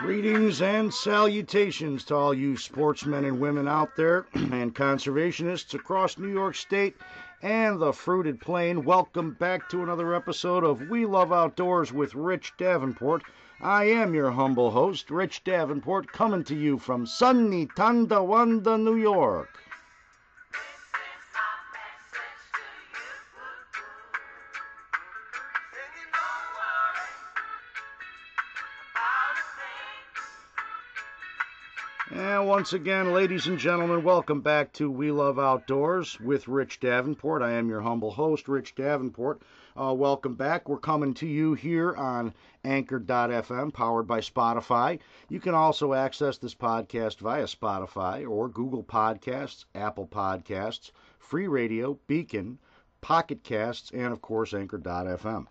Greetings and salutations to all you sportsmen and women out there and conservationists across New York State and the fruited plain. Welcome back to another episode of We Love Outdoors with Rich Davenport. I am your humble host, Rich Davenport, coming to you from sunny Tonawanda, New York. Once again, ladies and gentlemen, welcome back to We Love Outdoors with Rich Davenport. I am your humble host, Rich Davenport. Uh, welcome back. We're coming to you here on Anchor.fm, powered by Spotify. You can also access this podcast via Spotify or Google Podcasts, Apple Podcasts, Free Radio, Beacon, Pocket Casts, and of course, Anchor.fm.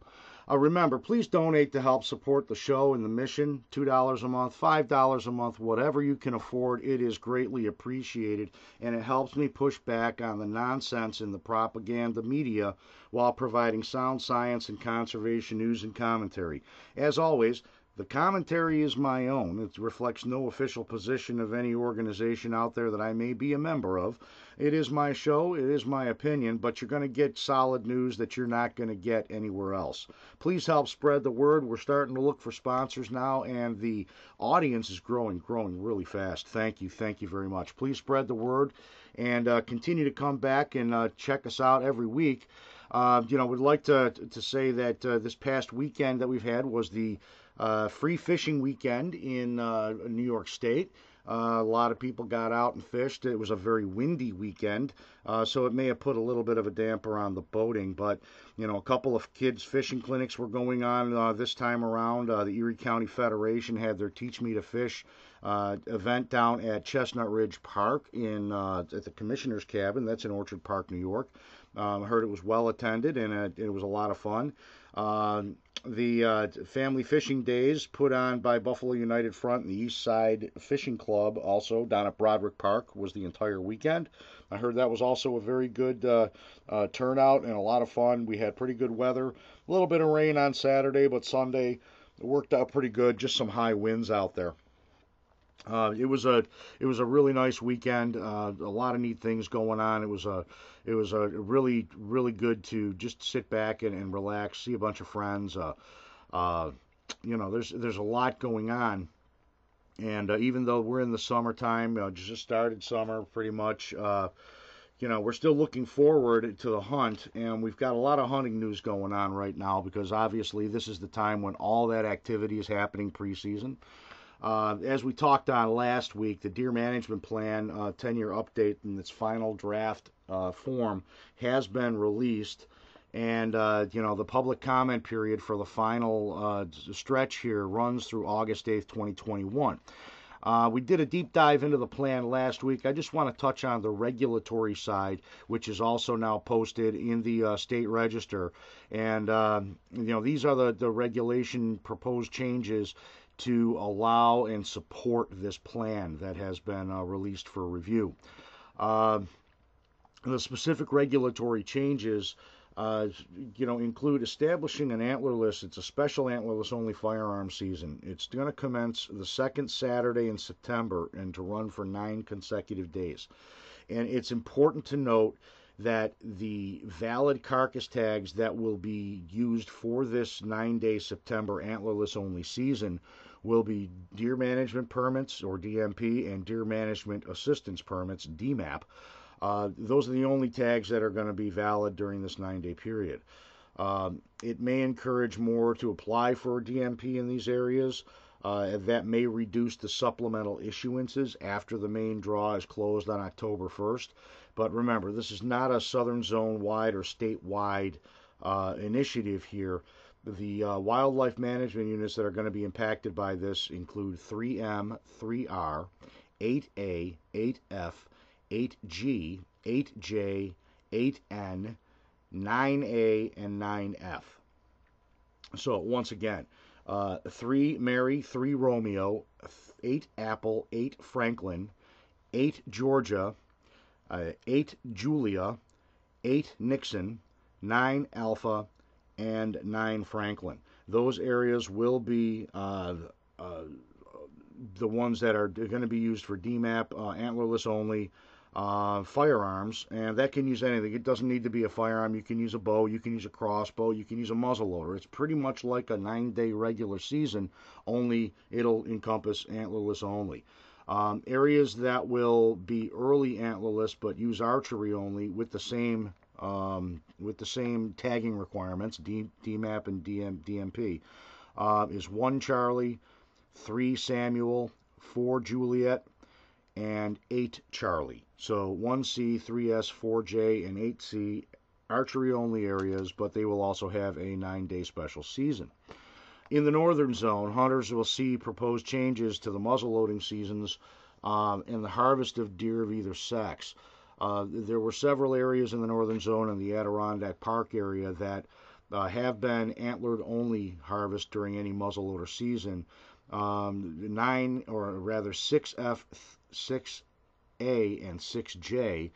Uh, remember, please donate to help support the show and the mission. $2 a month, $5 a month, whatever you can afford. It is greatly appreciated, and it helps me push back on the nonsense in the propaganda media while providing sound science and conservation news and commentary. As always, the commentary is my own. It reflects no official position of any organization out there that I may be a member of. It is my show, it is my opinion, but you're going to get solid news that you're not going to get anywhere else. Please help spread the word. We're starting to look for sponsors now, and the audience is growing, growing really fast. Thank you, thank you very much. Please spread the word and uh, continue to come back and uh, check us out every week. Uh, you know, we'd like to to say that uh, this past weekend that we've had was the uh, free fishing weekend in uh, New York State. Uh, a lot of people got out and fished. It was a very windy weekend, uh, so it may have put a little bit of a damper on the boating. But you know, a couple of kids fishing clinics were going on uh, this time around. Uh, the Erie County Federation had their Teach Me to Fish event down at Chestnut Ridge Park in at the Commissioner's Cabin. That's in Orchard Park, New York. Um, I heard it was well attended and it was a lot of fun. Um, the uh, family fishing days put on by Buffalo United Front and the East Side Fishing Club, also down at Broderick Park, was the entire weekend. I heard that was also a very good uh, uh, turnout and a lot of fun. We had pretty good weather, a little bit of rain on Saturday, but Sunday worked out pretty good. Just some high winds out there. Uh, it was a it was a really nice weekend. Uh, a lot of neat things going on. It was a it was a really really good to just sit back and, and relax, see a bunch of friends. Uh, uh you know, there's there's a lot going on, and uh, even though we're in the summertime, uh, just started summer pretty much. you know, we're still looking forward to the hunt, and we've got a lot of hunting news going on right now because obviously this is the time when all that activity is happening preseason. Uh, as we talked on last week, the Deer Management Plan uh, 10 year update in its final draft uh, form has been released. And, uh, you know, the public comment period for the final stretch here runs through August 8th, 2021. Uh, we did a deep dive into the plan last week. I just want to touch on the regulatory side, which is also now posted in the uh, state register. And, uh, you know, these are the, the regulation proposed changes to allow and support this plan that has been uh, released for review. Uh, the specific regulatory changes, uh, you know, include establishing an antlerless. It's a special antlerless only firearm season. It's going to commence the second Saturday in September and to run for nine consecutive days. And it's important to note that the valid carcass tags that will be used for this nine day September antlerless only season will be deer management permits or DMP and deer management assistance permits DMAP. Uh, those are the only tags that are going to be valid during this nine day period. Um, it may encourage more to apply for DMP in these areas. Uh, that may reduce the supplemental issuances after the main draw is closed on October 1st. But remember, this is not a Southern Zone wide or statewide uh, initiative here. The uh, wildlife management units that are going to be impacted by this include 3M, 3R, 8A, 8F, 8G, 8J, 8N, 9A, and 9F. So, once again, uh, 3 Mary, 3 Romeo, 8 Apple, 8 Franklin, 8 Georgia, uh, 8 Julia, 8 Nixon, 9 Alpha, and 9 Franklin. Those areas will be uh, uh, the ones that are going to be used for DMAP, uh, antlerless only, uh, firearms, and that can use anything. It doesn't need to be a firearm. You can use a bow, you can use a crossbow, you can use a muzzle loader. It's pretty much like a nine day regular season, only it'll encompass antlerless only. Um, areas that will be early antlerless but use archery only with the same um, with the same tagging requirements, D, DMAP and DM, DMP, uh, is one Charlie, three Samuel, four Juliet, and eight Charlie. So 1C, 3S, 4J, and 8C archery only areas, but they will also have a nine day special season. In the northern zone, hunters will see proposed changes to the muzzle loading seasons um, and the harvest of deer of either sex. Uh, there were several areas in the northern zone and the Adirondack Park area that uh, have been antlered only harvest during any muzzleloader season. Um, nine, or rather 6F, 6A, and 6J,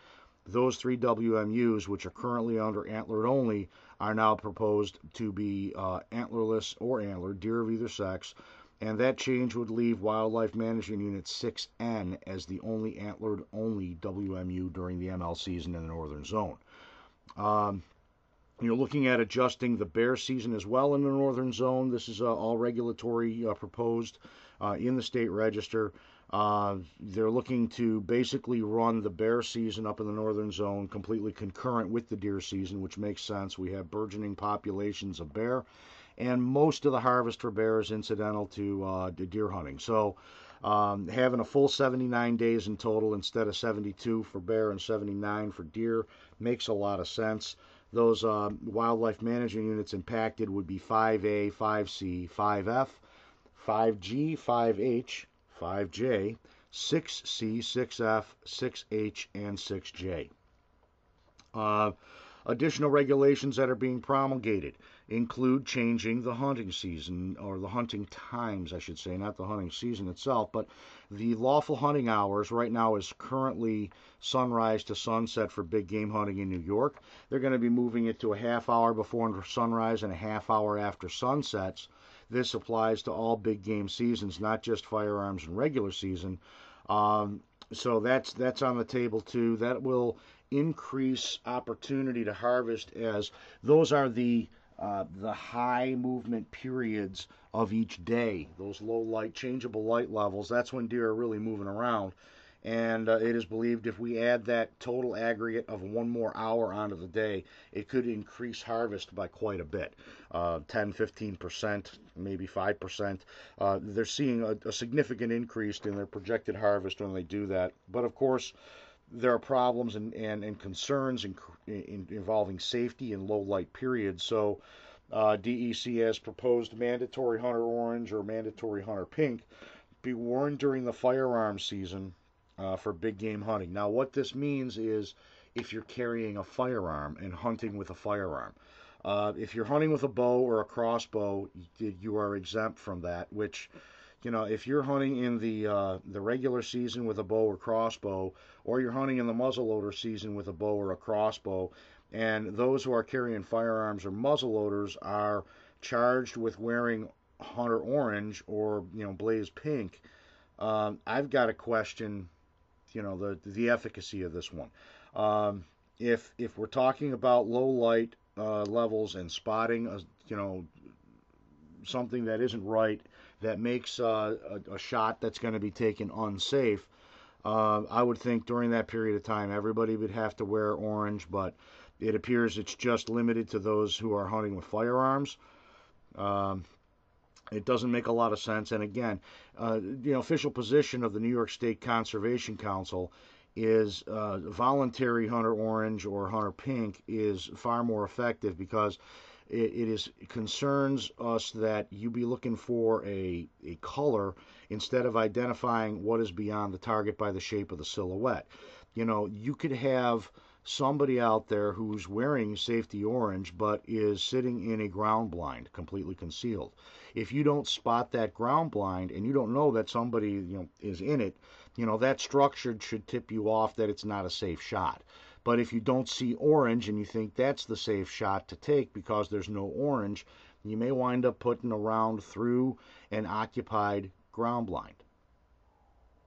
those three WMUs, which are currently under antlered only, are now proposed to be uh, antlerless or antlered, deer of either sex, and that change would leave Wildlife Management Unit 6N as the only antlered only WMU during the ML season in the northern zone. Um, you're looking at adjusting the bear season as well in the northern zone. This is uh, all regulatory uh, proposed uh, in the state register. Uh, they're looking to basically run the bear season up in the northern zone completely concurrent with the deer season, which makes sense. We have burgeoning populations of bear, and most of the harvest for bear is incidental to uh, deer hunting. So, um, having a full 79 days in total instead of 72 for bear and 79 for deer makes a lot of sense. Those uh, wildlife management units impacted would be 5A, 5C, 5F, 5G, 5H, 5J, 6C, 6F, 6H, and 6J. Uh, additional regulations that are being promulgated include changing the hunting season, or the hunting times, I should say, not the hunting season itself, but the lawful hunting hours right now is currently sunrise to sunset for big game hunting in New York. They're going to be moving it to a half hour before sunrise and a half hour after sunsets this applies to all big game seasons, not just firearms and regular season. Um, so that's that's on the table too. That will increase opportunity to harvest as those are the uh, the high movement periods of each day. Those low light, changeable light levels. That's when deer are really moving around and uh, it is believed if we add that total aggregate of one more hour onto the day, it could increase harvest by quite a bit uh, 10, 15%, maybe 5%. Uh, they're seeing a, a, significant increase in their projected harvest when they do that. But of course, there are problems and, and, and concerns in, in involving safety in low light periods. So, uh, DEC has proposed mandatory hunter orange or mandatory hunter pink be worn during the firearm season uh, for big game hunting. Now, what this means is if you're carrying a firearm and hunting with a firearm. Uh, if you're hunting with a bow or a crossbow, you are exempt from that. Which, you know, if you're hunting in the uh, the regular season with a bow or crossbow, or you're hunting in the muzzleloader season with a bow or a crossbow, and those who are carrying firearms or muzzleloaders are charged with wearing hunter orange or you know blaze pink, um, I've got a question you know the the efficacy of this one. Um, if if we're talking about low light uh, levels and spotting, a, you know, something that isn't right that makes uh, a, a, shot that's going to be taken unsafe, uh, I would think during that period of time everybody would have to wear orange, but it appears it's just limited to those who are hunting with firearms. Um, it doesn't make a lot of sense. And again, uh, the official position of the New York State Conservation Council is uh, voluntary hunter orange or hunter pink is far more effective because it, it is concerns us that you be looking for a, a color instead of identifying what is beyond the target by the shape of the silhouette. You know, you could have somebody out there who's wearing safety orange but is sitting in a ground blind, completely concealed. If you don't spot that ground blind and you don't know that somebody you know is in it, you know that structure should tip you off that it's not a safe shot. But if you don't see orange and you think that's the safe shot to take because there's no orange, you may wind up putting a round through an occupied ground blind.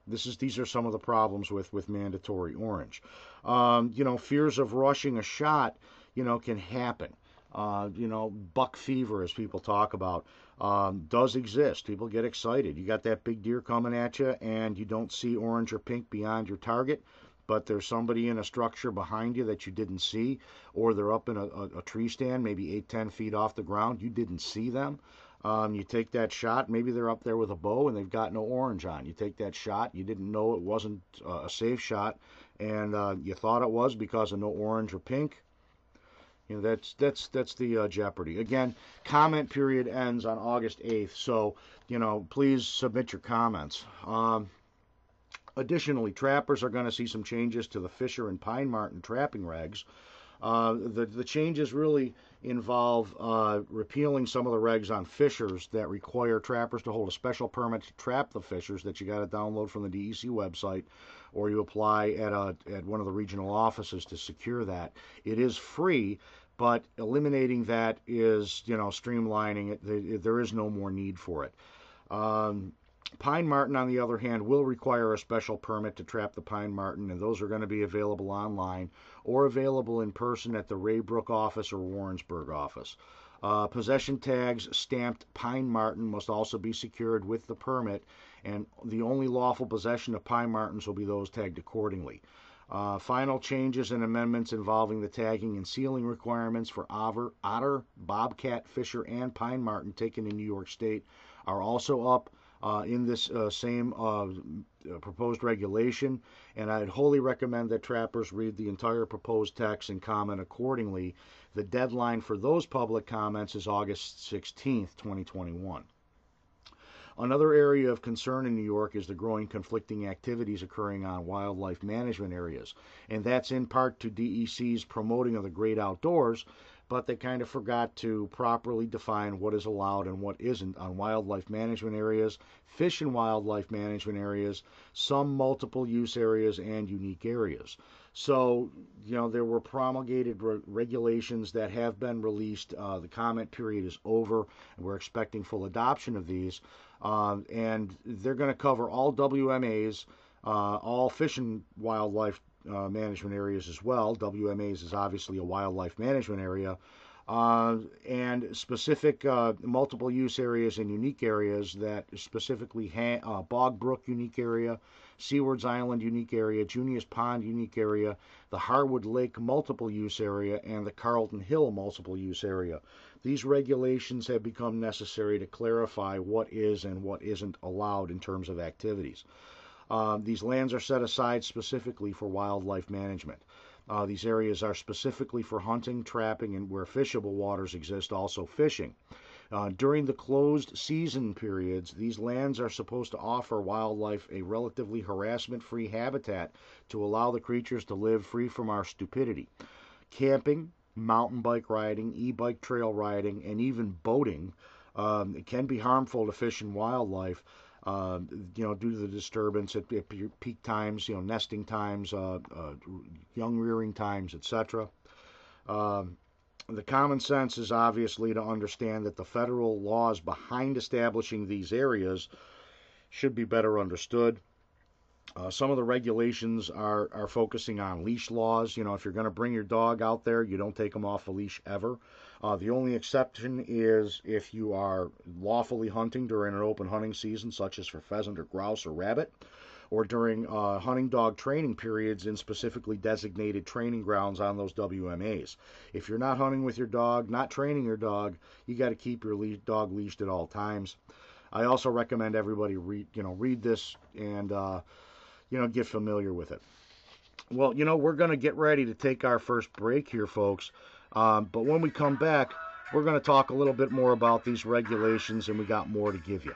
this is these are some of the problems with with mandatory orange. Um, you know, fears of rushing a shot, you know, can happen. Uh, you know, buck fever, as people talk about, um, does exist. People get excited. You got that big deer coming at you, and you don't see orange or pink beyond your target, but there's somebody in a structure behind you that you didn't see, or they're up in a, a, a tree stand, maybe eight, ten feet off the ground. You didn't see them. Um, you take that shot. Maybe they're up there with a bow and they've got no orange on. You take that shot. You didn't know it wasn't uh, a safe shot, and uh, you thought it was because of no orange or pink. You know that's that's that's the uh, jeopardy. Again, comment period ends on August 8th, so you know please submit your comments. Um, additionally, trappers are going to see some changes to the Fisher and Pine Marten trapping regs. Uh, the, the changes really involve uh, repealing some of the regs on fishers that require trappers to hold a special permit to trap the fishers that you got to download from the DEC website or you apply at, a, at one of the regional offices to secure that. It is free, but eliminating that is, you know, streamlining it. There is no more need for it. Um, Pine marten, on the other hand, will require a special permit to trap the pine marten, and those are going to be available online or available in person at the Ray Brook office or Warrensburg office. Uh, possession tags stamped pine marten must also be secured with the permit, and the only lawful possession of pine martens will be those tagged accordingly. Uh, final changes and amendments involving the tagging and sealing requirements for otter, otter, bobcat, fisher, and pine marten taken in New York State are also up uh, in this uh, same uh, proposed regulation, and I'd wholly recommend that trappers read the entire proposed text and comment accordingly. The deadline for those public comments is August 16th, 2021. Another area of concern in New York is the growing conflicting activities occurring on wildlife management areas, and that's in part to DEC's promoting of the great outdoors, but they kind of forgot to properly define what is allowed and what isn't on wildlife management areas, fish and wildlife management areas, some multiple use areas, and unique areas. So, you know, there were promulgated re- regulations that have been released. Uh, the comment period is over, and we're expecting full adoption of these. Um, and they're going to cover all WMAs, uh, all fish and wildlife uh, management areas as well. WMAs is obviously a wildlife management area. Uh, and specific uh, multiple use areas and unique areas that specifically ha- uh, Bog Brook unique area, Seaward's Island unique area, Junius Pond unique area, the Harwood Lake multiple use area, and the Carlton Hill multiple use area. These regulations have become necessary to clarify what is and what isn't allowed in terms of activities. Um, these lands are set aside specifically for wildlife management. Uh, these areas are specifically for hunting, trapping, and where fishable waters exist, also fishing. Uh, during the closed season periods, these lands are supposed to offer wildlife a relatively harassment free habitat to allow the creatures to live free from our stupidity. Camping, mountain bike riding, e bike trail riding, and even boating um, can be harmful to fish and wildlife uh, you know, due to the disturbance at, at peak times, you know, nesting times, uh, uh, young rearing times, etc. Um, the common sense is obviously to understand that the federal laws behind establishing these areas should be better understood. Uh, some of the regulations are, are focusing on leash laws. You know, if you're going to bring your dog out there, you don't take them off a leash ever. Uh, the only exception is if you are lawfully hunting during an open hunting season, such as for pheasant or grouse or rabbit, or during uh, hunting dog training periods in specifically designated training grounds on those WMAs. If you're not hunting with your dog, not training your dog, you got to keep your le- dog leashed at all times. I also recommend everybody read, you know, read this and, uh, you know, get familiar with it. Well, you know, we're going to get ready to take our first break here, folks. Um, but when we come back, we're going to talk a little bit more about these regulations and we got more to give you.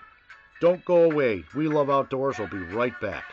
Don't go away. We Love Outdoors We'll be right back.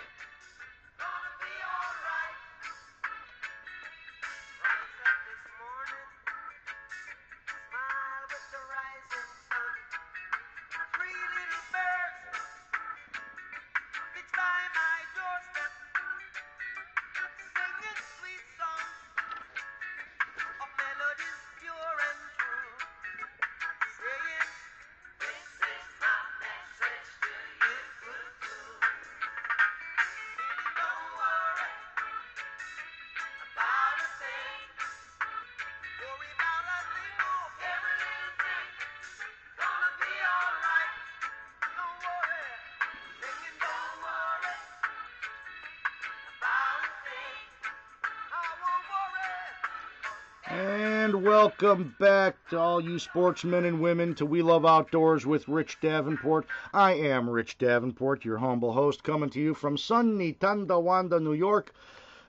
Welcome back to all you sportsmen and women to We Love Outdoors with Rich Davenport. I am Rich Davenport, your humble host, coming to you from sunny Tonawanda, New York.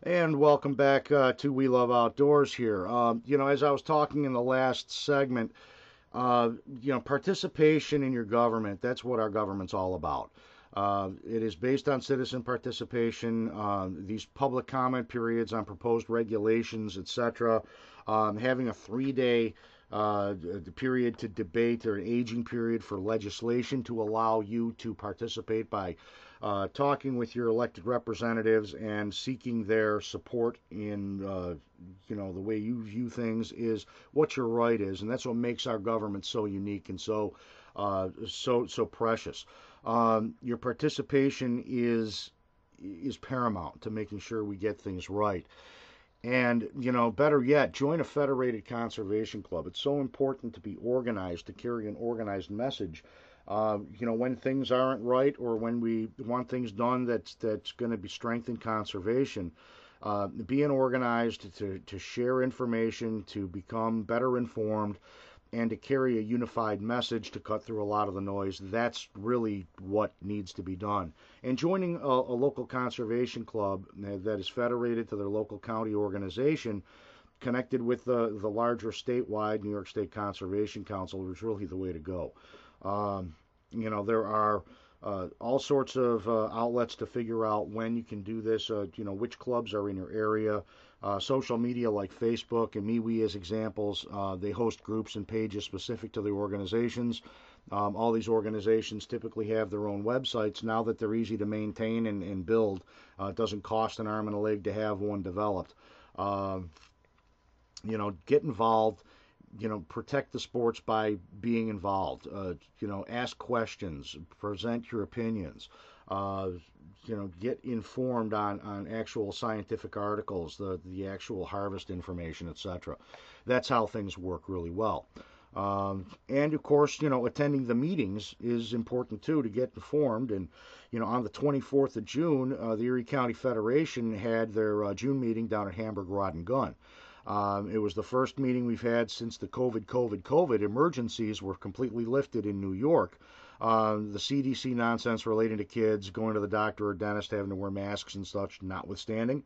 And welcome back uh, to We Love Outdoors here. Um, you know, as I was talking in the last segment, uh, you know, participation in your government, that's what our government's all about. Uh, it is based on citizen participation, uh, these public comment periods on proposed regulations, etc. Um, having a three-day uh, period to debate or an aging period for legislation to allow you to participate by uh, talking with your elected representatives and seeking their support in uh, you know the way you view things is what your right is, and that's what makes our government so unique and so uh, so so precious um, your participation is is paramount to making sure we get things right. And, you know, better yet, join a federated conservation club. It's so important to be organized, to carry an organized message. Uh, you know, when things aren't right or when we want things done that's, that's going to be strengthen conservation, uh, being organized to, to share information, to become better informed, and to carry a unified message to cut through a lot of the noise. That's really what needs to be done. And joining a, a local conservation club that is federated to their local county organization, connected with the, the larger statewide New York State Conservation Council, is really the way to go. Um, you know, there are uh, all sorts of uh, outlets to figure out when you can do this. Uh, you know, which clubs are in your area. Uh, social media like Facebook and MeWe as examples, uh, they host groups and pages specific to the organizations. Um, all these organizations typically have their own websites. Now that they're easy to maintain and, and build, uh, it doesn't cost an arm and a leg to have one developed. Um, you know, get involved. You know, protect the sports by being involved. Uh, you know, ask questions, present your opinions. Uh, you know, get informed on, on actual scientific articles, the, the actual harvest information, etc. That's how things work really well. Um, and of course, you know, attending the meetings is important too to get informed. And you know, on the 24th of June, uh, the Erie County Federation had their uh, June meeting down at Hamburg Rod and Gun. Um, it was the first meeting we've had since the COVID, COVID, COVID emergencies were completely lifted in New York. Uh, the CDC nonsense relating to kids going to the doctor or dentist having to wear masks and such, notwithstanding.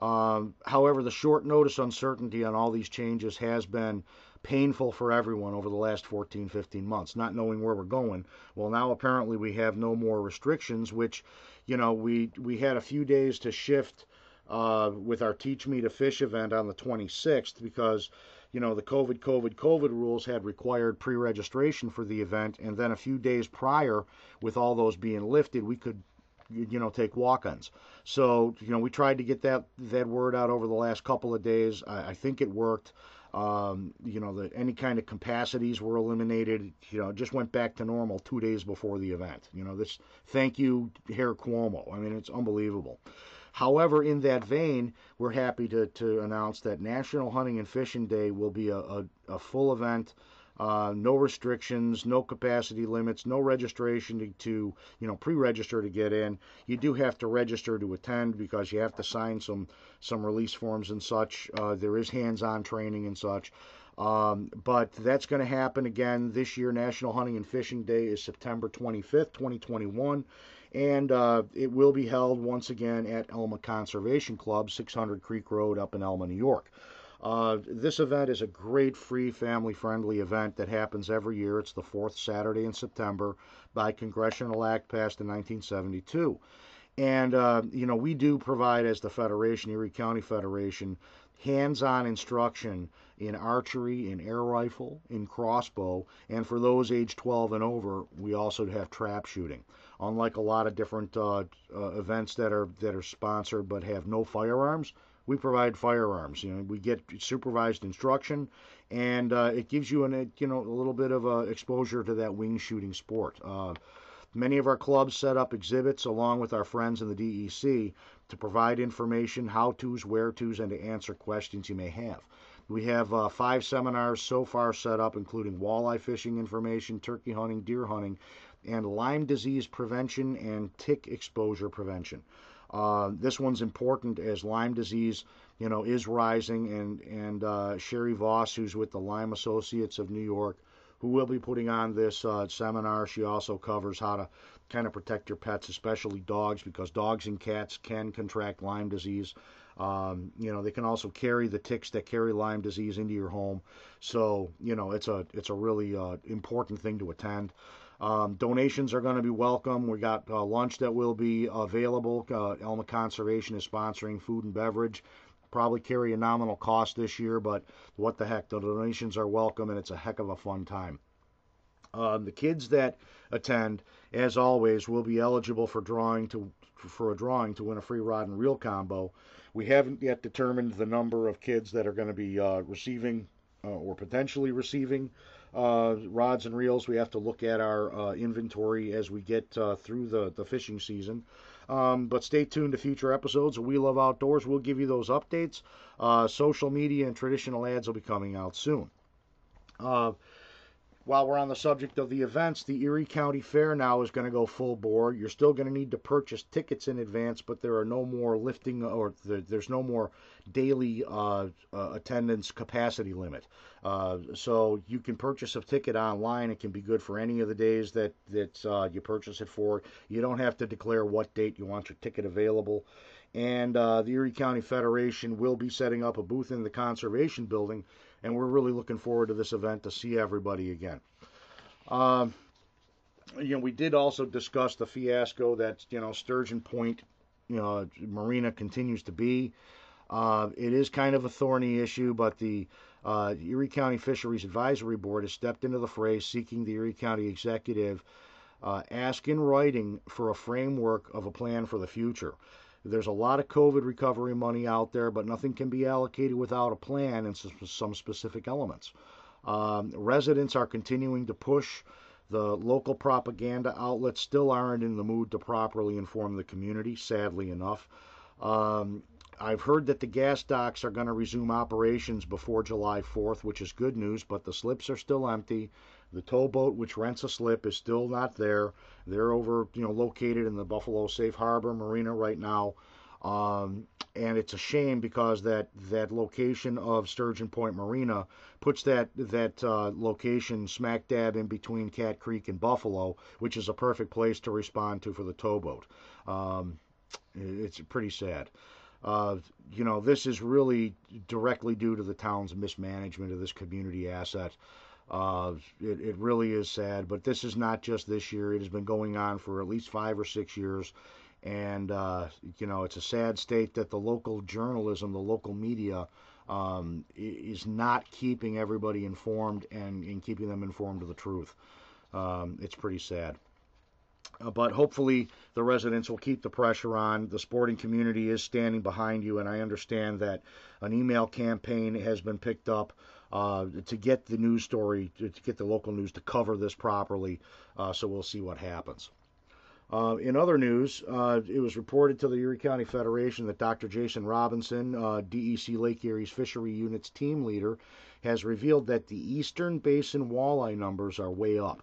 Um, however, the short notice uncertainty on all these changes has been painful for everyone over the last 14, 15 months, not knowing where we're going. Well, now apparently we have no more restrictions, which, you know, we we had a few days to shift uh, with our Teach Me to Fish event on the 26th because you know, the COVID, COVID, COVID rules had required pre registration for the event. And then a few days prior, with all those being lifted, we could you know take walk-ins so you know we tried to get that that word out over the last couple of days. I, I think it worked. Um, you know that any kind of capacities were eliminated. You know just went back to normal two days before the event. You know this thank you Herr Cuomo. I mean it's unbelievable However, in that vein, we're happy to, to announce that National Hunting and Fishing Day will be a, a, a full event. Uh, no restrictions, no capacity limits, no registration to, to, you know pre-register to get in. You do have to register to attend because you have to sign some some release forms and such. Uh, there is hands-on training and such. Um, but that's going to happen again this year. National Hunting and Fishing Day is September 25th, 2021 and uh, it will be held once again at Elma Conservation Club, 600 Creek Road up in Elma, New York. Uh, this event is a great free family friendly event that happens every year. It's the fourth Saturday in September by congressional act passed in 1972. And, uh, you know, we do provide, as the Federation, Erie County Federation, hands on instruction in archery, in air rifle, in crossbow, and for those age 12 and over, we also have trap shooting unlike a lot of different uh, uh, events that are that are sponsored but have no firearms, we provide firearms. You know, we get supervised instruction, and uh, it gives you an you know a little bit of uh, exposure to that wing shooting sport. Uh, many of our clubs set up exhibits along with our friends in the DEC to provide information, how-tos, where-tos, and to answer questions you may have. We have uh, five seminars so far set up, including walleye fishing information, turkey hunting, deer hunting, and Lyme disease prevention and tick exposure prevention. Uh, this one's important as Lyme disease, you know, is rising, and and uh, Sherry Voss, who's with the Lyme Associates of New York, who will be putting on this uh, seminar. She also covers how to kind of protect your pets, especially dogs, because dogs and cats can contract Lyme disease. Um, you know, they can also carry the ticks that carry Lyme disease into your home. So, you know, it's a it's a really uh, important thing to attend. Um, donations are going to be welcome. We got uh, lunch that will be available. Uh, Elma Conservation is sponsoring food and beverage. Probably carry a nominal cost this year, but what the heck? The donations are welcome, and it's a heck of a fun time. Um, the kids that attend, as always, will be eligible for drawing to for a drawing to win a free rod and reel combo. We haven't yet determined the number of kids that are going to be uh, receiving uh, or potentially receiving uh, rods and reels. We have to look at our uh, inventory as we get uh, through the, the fishing season. Um, but stay tuned to future episodes of We Love Outdoors. We'll give you those updates. Uh, social media and traditional ads will be coming out soon. While we're on the subject of the events, the Erie County Fair now is going to go full bore. You're still going to need to purchase tickets in advance, but there are no more lifting or there's no more daily uh, uh, attendance capacity limit. Uh, so you can purchase a ticket online. It can be good for any of the days that that uh, you purchase it for. You don't have to declare what date you want your ticket available. And uh, the Erie County Federation will be setting up a booth in the conservation building and we're really looking forward to this event to see everybody again. Um, you know, we did also discuss the fiasco that you know Sturgeon Point, you know, Marina continues to be. Uh, it is kind of a thorny issue, but the uh, Erie County Fisheries Advisory Board has stepped into the fray, seeking the Erie County executive uh, ask in writing for a framework of a plan for the future. There's a lot of COVID recovery money out there, but nothing can be allocated without a plan and some specific elements. Um, residents are continuing to push. The local propaganda outlets still aren't in the mood to properly inform the community, sadly enough. Um, I've heard that the gas docks are going to resume operations before July 4th, which is good news, but the slips are still empty. The towboat, which rents a slip, is still not there. They're over, you know, located in the Buffalo Safe Harbor Marina right now. Um, and it's a shame because that that location of Sturgeon Point Marina puts that that uh, location smack dab in between Cat Creek and Buffalo, which is a perfect place to respond to for the towboat. Um, it's pretty sad. Uh, you know, this is really directly due to the town's mismanagement of this community asset. Uh, it, it really is sad, but this is not just this year. It has been going on for at least five or six years. And, uh, you know, it's a sad state that the local journalism, the local media, um, is not keeping everybody informed and, and keeping them informed of the truth. Um, it's pretty sad. Uh, but hopefully the residents will keep the pressure on. The sporting community is standing behind you, and I understand that an email campaign has been picked up uh, to get the news story, to, to, get the local news to cover this properly. Uh, so we'll see what happens. Uh, in other news, uh, it was reported to the Erie County Federation that Dr. Jason Robinson, uh, DEC Lake Erie's Fishery Unit's team leader, has revealed that the Eastern Basin walleye numbers are way up.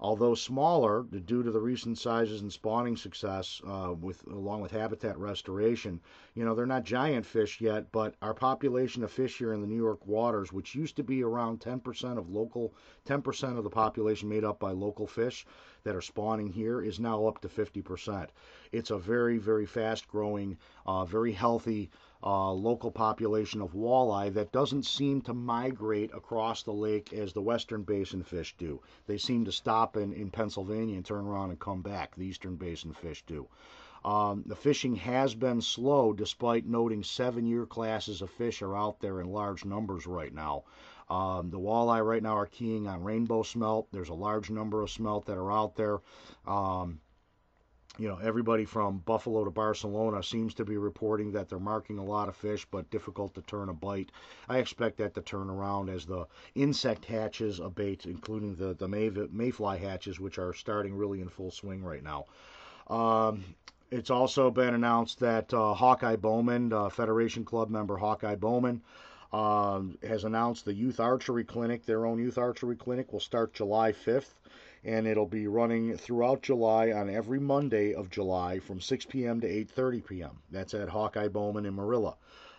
Although smaller due to the recent sizes and spawning success, uh, with along with habitat restoration, you know they're not giant fish yet. But our population of fish here in the New York waters, which used to be around 10% of local, 10% of the population made up by local fish that are spawning here, is now up to 50%. It's a very, very fast growing, uh, very healthy uh, local population of walleye that doesn't seem to migrate across the lake as the western basin fish do. They seem to stop in, in Pennsylvania and turn around and come back. The eastern basin fish do. Um, the fishing has been slow despite noting seven year classes of fish are out there in large numbers right now. Um, the walleye right now are keying on rainbow smelt. There's a large number of smelt that are out there. Um, you know, everybody from Buffalo to Barcelona seems to be reporting that they're marking a lot of fish, but difficult to turn a bite. I expect that to turn around as the insect hatches abate, including the, the may, mayfly hatches, which are starting really in full swing right now. Um, it's also been announced that uh, Hawkeye Bowmen, uh, Federation Club member Hawkeye Bowmen, um, has announced the youth archery clinic. Their own youth archery clinic will start July 5th and it'll be running throughout July on every Monday of July from 6 p.m. to 8:30 p.m. That's at Hawkeye Bowmen in Marilla.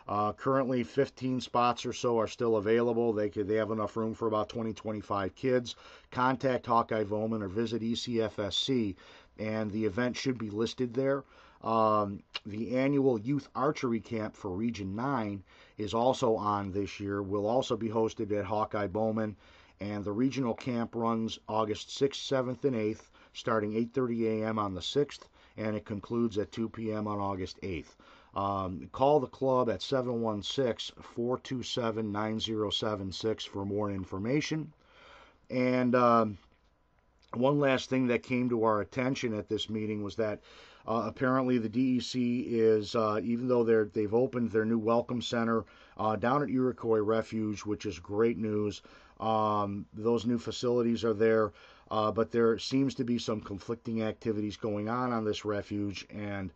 Uh, currently, 15 spots or so are still available. They could, they have enough room for about 20, 25 kids. Contact Hawkeye Bowmen or visit ECFSC, and the event should be listed there. Um, the annual youth archery camp for Region 9 is also on this year. Will also be hosted at Hawkeye Bowmen, and the regional camp runs August 6th, 7th, and 8th, starting 8:30 a.m. on the 6th, and it concludes at 2 p.m. on August 8th. Um, call the club at 716 427 9076 for more information. And um, one last thing that came to our attention at this meeting was that uh, apparently the DEC is, uh, even though they're, they've opened their new welcome center uh, down at Iroquois Refuge, which is great news. Um, those new facilities are there, uh, but there seems to be some conflicting activities going on on this refuge, and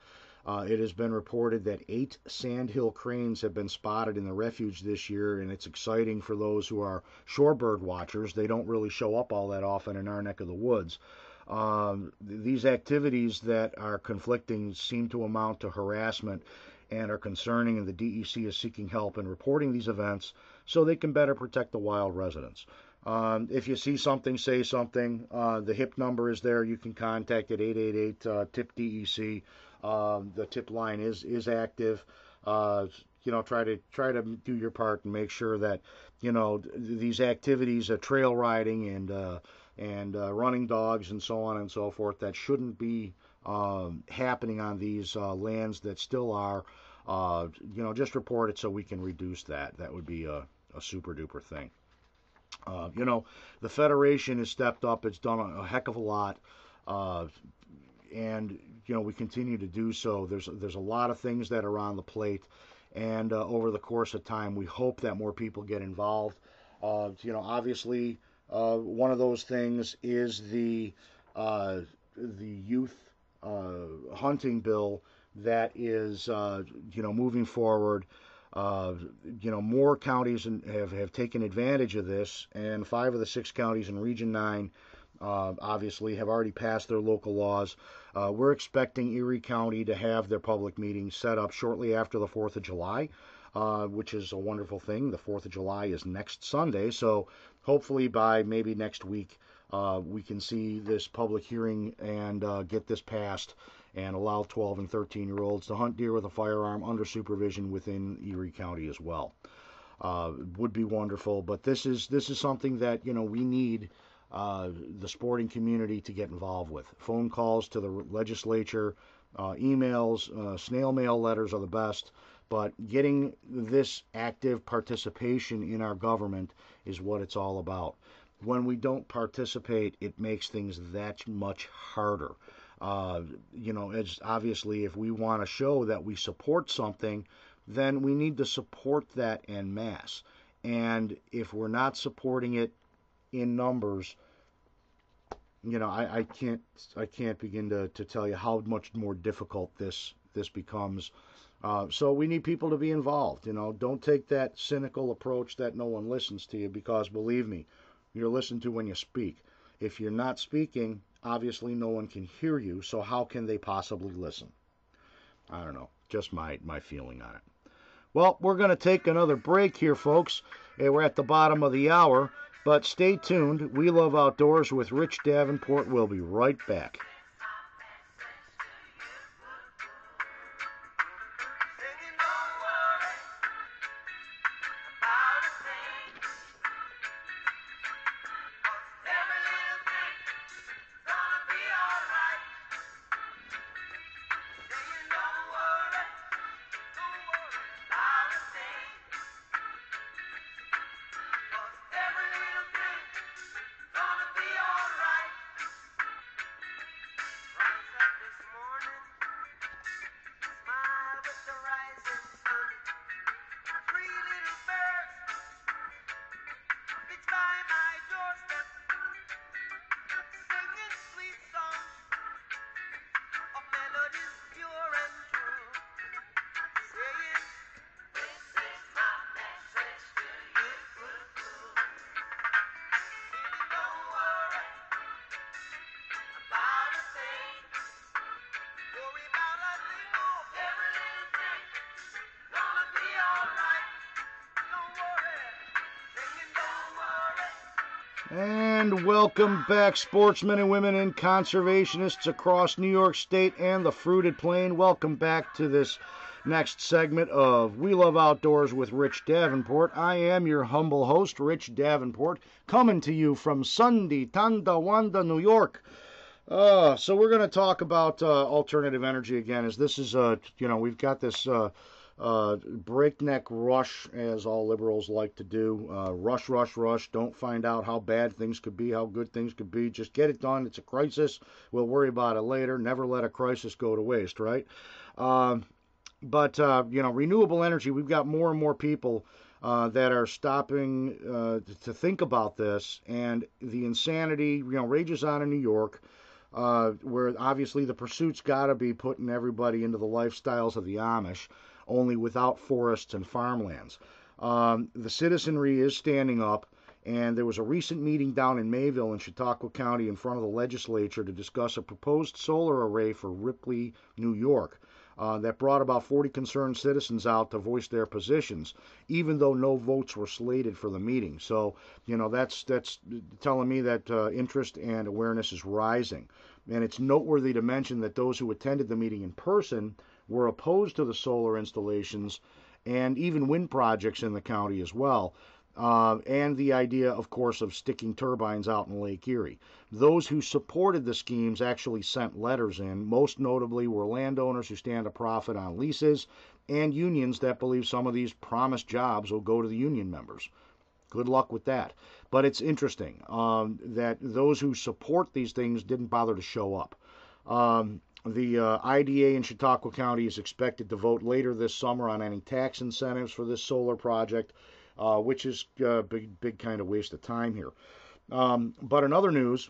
uh, it has been reported that eight sandhill cranes have been spotted in the refuge this year, and it's exciting for those who are shorebird watchers. They don't really show up all that often in our neck of the woods. Um, these activities that are conflicting seem to amount to harassment and are concerning, and the DEC is seeking help in reporting these events so they can better protect the wild residents. Um, if you see something, say something. Uh, the HIP number is there. You can contact at 888 uh, TIP DEC. Um, the tip line is is active. Uh, you know, try to try to do your part and make sure that you know these activities, uh, trail riding and uh, and uh, running dogs and so on and so forth, that shouldn't be um, happening on these uh, lands that still are. Uh, you know, just report it so we can reduce that. That would be a, super duper thing. Uh, you know, the Federation has stepped up. It's done a, heck of a lot. Uh, and you know we continue to do so. There's there's a lot of things that are on the plate, and uh, over the course of time, we hope that more people get involved. Uh, you know, obviously, uh, one of those things is the uh, the youth hunting bill that is you know moving forward. You know, more counties have, have taken advantage of this, and five of the six counties in Region 9 uh, obviously have already passed their local laws. Uh, we're expecting Erie County to have their public meeting set up shortly after the 4th of July, uh, which is a wonderful thing. The 4th of July is next Sunday, so hopefully by maybe next week uh, we can see this public hearing and uh, get this passed and allow 12 and 13 year olds to hunt deer with a firearm under supervision within Erie County as well. Uh, would be wonderful, but this is this is something that you know we need uh, the sporting community to get involved with. Phone calls to the legislature, uh, emails, uh, snail mail letters are the best, but getting this active participation in our government is what it's all about. When we don't participate, it makes things that much harder. Uh, you know, it's obviously if we want to show that we support something, then we need to support that en masse. And if we're not supporting it in numbers, you know, I, I can't I can't begin to, to tell you how much more difficult this this becomes. Uh, so we need people to be involved. You know, don't take that cynical approach that no one listens to you because believe me, you're listened to when you speak. If you're not speaking, obviously no one can hear you. So how can they possibly listen? I don't know. Just my my feeling on it. Well, we're going to take another break here, folks. Eh, we're at the bottom of the hour. But stay tuned. We Love Outdoors with Rich Davenport. We'll be right back. And welcome back, sportsmen and women and conservationists across New York State and the fruited plain. Welcome back to this next segment of We Love Outdoors with Rich Davenport. I am your humble host, Rich Davenport, coming to you from Sunday, Tonawanda, New York. Uh, so we're going to talk about uh, alternative energy again, as this is, uh, you know, we've got this uh, uh, breakneck rush, as all liberals like to do. Uh, rush, rush, rush. Don't find out how bad things could be, how good things could be. Just get it done. It's a crisis. We'll worry about it later. Never let a crisis go to waste, right? Um, but, uh, you know, renewable energy, we've got more and more people. Uh, that are stopping uh, to think about this, and the insanity, you know, rages on in New York, uh, where obviously the pursuit's got to be putting everybody into the lifestyles of the Amish only without forests and farmlands. Um, the citizenry is standing up, and there was a recent meeting down in Mayville in Chautauqua County in front of the legislature to discuss a proposed solar array for Ripley, New York. Uh, that brought about 40 concerned citizens out to voice their positions, even though no votes were slated for the meeting. So, you know, that's that's telling me that uh, interest and awareness is rising. And it's noteworthy to mention that those who attended the meeting in person were opposed to the solar installations and even wind projects in the county as well. Uh, and the idea, of course, of sticking turbines out in Lake Erie. Those who supported the schemes actually sent letters in. Most notably were landowners who stand to profit on leases and unions that believe some of these promised jobs will go to the union members. Good luck with that. But it's interesting um, that those who support these things didn't bother to show up. Um, the uh, IDA in Chautauqua County is expected to vote later this summer on any tax incentives for this solar project, uh, which is a uh, big, big kind of waste of time here. Um, but in other news,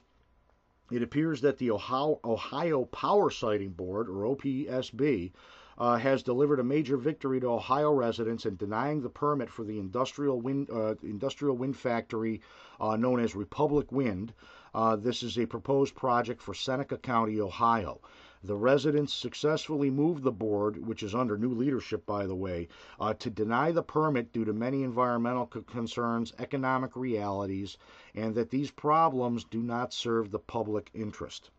it appears that the Ohio, Ohio Power Siting Board, or OPSB, uh, has delivered a major victory to Ohio residents in denying the permit for the industrial wind, uh, industrial wind factory uh, known as Republic Wind. Uh, this is a proposed project for Seneca County, Ohio. The residents successfully moved the board, which is under new leadership, by the way, uh, to deny the permit due to many environmental concerns, economic realities, and that these problems do not serve the public interest.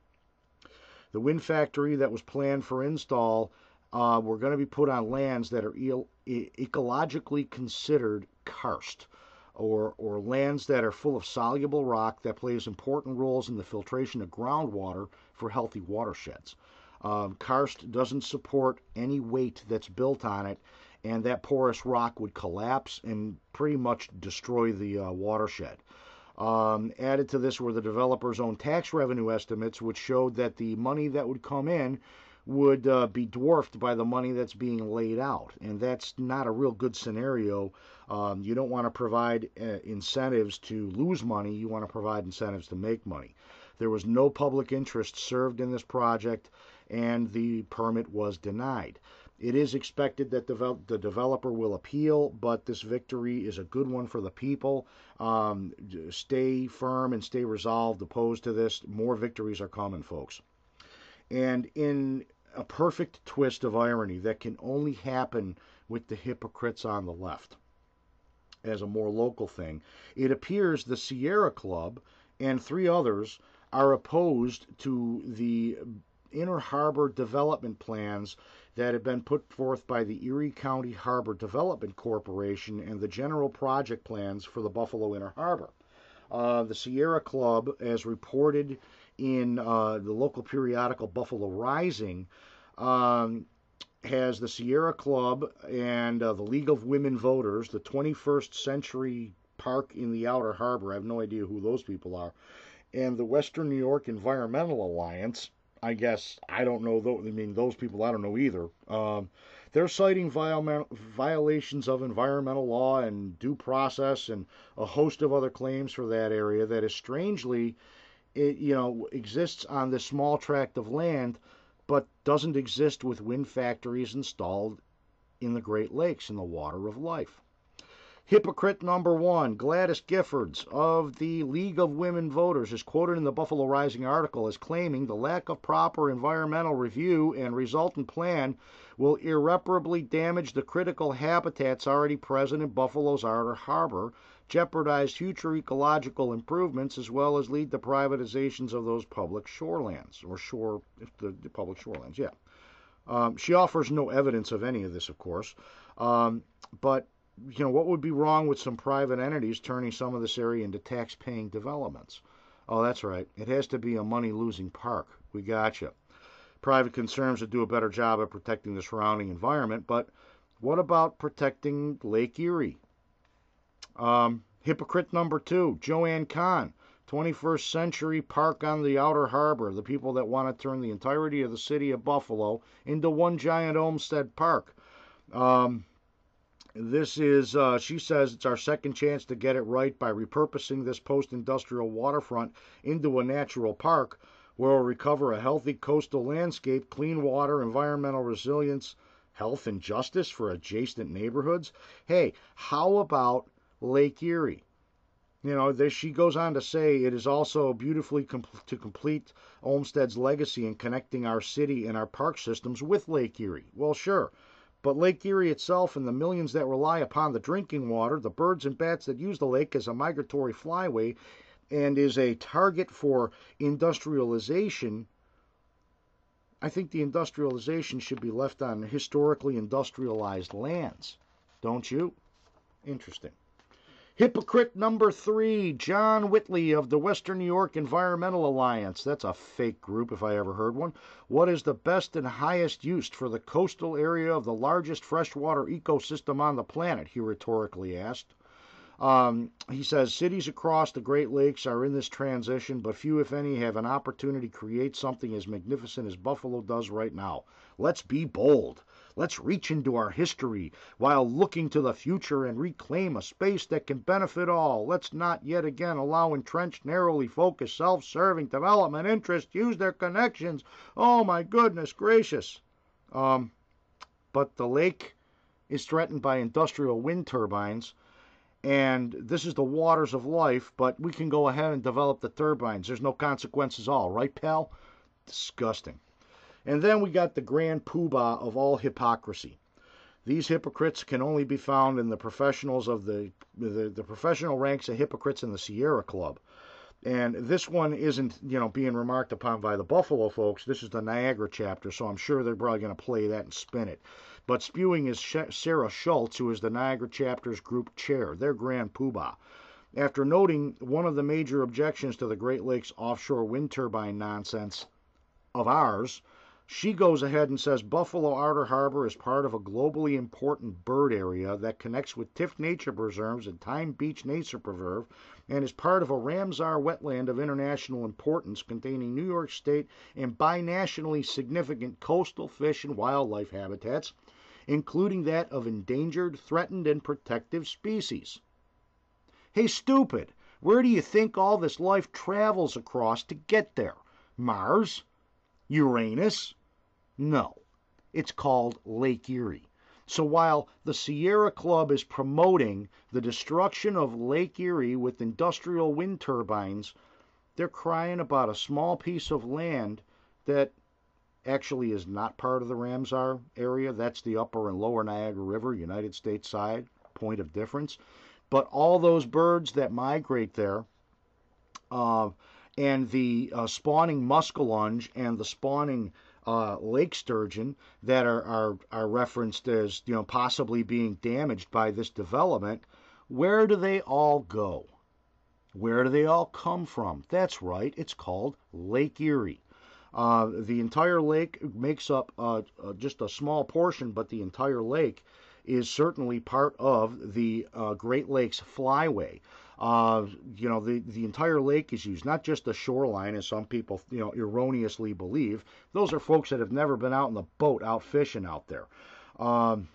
The wind factory that was planned for install uh, were going to be put on lands that are e- ecologically considered karst or, or lands that are full of soluble rock that plays important roles in the filtration of groundwater for healthy watersheds. Um, karst doesn't support any weight that's built on it, and that porous rock would collapse and pretty much destroy the uh, watershed. Um, added to this were the developer's own tax revenue estimates, which showed that the money that would come in would uh, be dwarfed by the money that's being laid out. And that's not a real good scenario. Um, you don't want to provide uh, incentives to lose money, you want to provide incentives to make money. There was no public interest served in this project, and the permit was denied. It is expected that the developer will appeal, but this victory is a good one for the people. Um, stay firm and stay resolved opposed to this. More victories are coming, folks. And in a perfect twist of irony that can only happen with the hypocrites on the left as a more local thing. It appears the Sierra Club and three others are opposed to the Inner Harbor development plans that have been put forth by the Erie County Harbor Development Corporation and the general project plans for the Buffalo Inner Harbor. Uh, the Sierra Club, as reported in uh, the local periodical Buffalo Rising um, has the Sierra Club and uh, the League of Women Voters, the 21st Century Park in the Outer Harbor. I have no idea who those people are. And the Western New York Environmental Alliance. I guess I don't know. Though I mean, those people I don't know either. Um, they're citing violations of environmental law and due process and a host of other claims for that area that is strangely it you know exists on this small tract of land, but doesn't exist with wind factories installed in the Great Lakes in the water of life. Hypocrite number one, Gladys Giffords of the League of Women Voters, is quoted in the Buffalo Rising article as claiming the lack of proper environmental review and resultant plan will irreparably damage the critical habitats already present in Buffalo's outer harbor jeopardize future ecological improvements, as well as lead to privatizations of those public shorelands or shore the, the public shorelands. Yeah. Um, she offers no evidence of any of this, of course, um, but you know what would be wrong with some private entities turning some of this area into tax-paying developments? Oh, that's right. It has to be a money-losing park. We gotcha. Private concerns would do a better job of protecting the surrounding environment, but what about protecting Lake Erie? Um, hypocrite number two, Joanne Kahn. 21st century park on the outer harbor, the people that want to turn the entirety of the city of Buffalo into one giant Olmsted Park. Um, this is, uh, she says, it's our second chance to get it right by repurposing this post industrial waterfront into a natural park where we'll recover a healthy coastal landscape, clean water, environmental resilience, health, and justice for adjacent neighborhoods. Hey, how about Lake Erie? You know, there, she goes on to say it is also beautifully com- to complete Olmsted's legacy in connecting our city and our park systems with Lake Erie. Well, sure. But Lake Erie itself and the millions that rely upon the drinking water, the birds and bats that use the lake as a migratory flyway, and is a target for industrialization, I think the industrialization should be left on historically industrialized lands. Don't you? Interesting. Hypocrite number three, John Whitley of the Western New York Environmental Alliance. That's a fake group if I ever heard one. What is the best and highest use for the coastal area of the largest freshwater ecosystem on the planet? He rhetorically asked. Um, he says cities across the Great Lakes are in this transition, but few, if any, have an opportunity to create something as magnificent as Buffalo does right now. Let's be bold. Let's reach into our history while looking to the future and reclaim a space that can benefit all. Let's not yet again allow entrenched, narrowly focused, self serving development interests use their connections. Oh my goodness gracious. Um, but the lake is threatened by industrial wind turbines and this is the waters of life, but we can go ahead and develop the turbines. There's no consequences all, right, pal? Disgusting. And then we got the grand poobah of all hypocrisy. These hypocrites can only be found in the professionals of the, the, the professional ranks of hypocrites in the Sierra Club. And this one isn't, you know, being remarked upon by the Buffalo folks. This is the Niagara chapter, so I'm sure they're probably going to play that and spin it. But spewing is Sarah Schultz, who is the Niagara chapter's group chair, their grand poobah. After noting one of the major objections to the Great Lakes offshore wind turbine nonsense of ours, she goes ahead and says Buffalo Outer Harbor is part of a globally important bird area that connects with Tifft Nature Preserves and Time Beach Nature Preserve and is part of a Ramsar wetland of international importance containing New York State and binationally significant coastal fish and wildlife habitats, including that of endangered, threatened, and protective species. Hey, stupid, where do you think all this life travels across to get there? Mars? Uranus? No, it's called Lake Erie. So while the Sierra Club is promoting the destruction of Lake Erie with industrial wind turbines, they're crying about a small piece of land that actually is not part of the Ramsar area. That's the upper and lower Niagara River, United States side, point of difference. But all those birds that migrate there, uh, and the uh, spawning muskellunge and the spawning uh, lake sturgeon that are, are, are referenced as you know possibly being damaged by this development, where do they all go? Where do they all come from? That's right, it's called Lake Erie. Uh, the entire lake makes up uh, uh just a small portion, but the entire lake is certainly part of the uh, Great Lakes Flyway. Uh, you know, the, the entire lake is used, not just the shoreline, as some people, you know, erroneously believe. Those are folks that have never been out in the boat, out fishing out there. Um,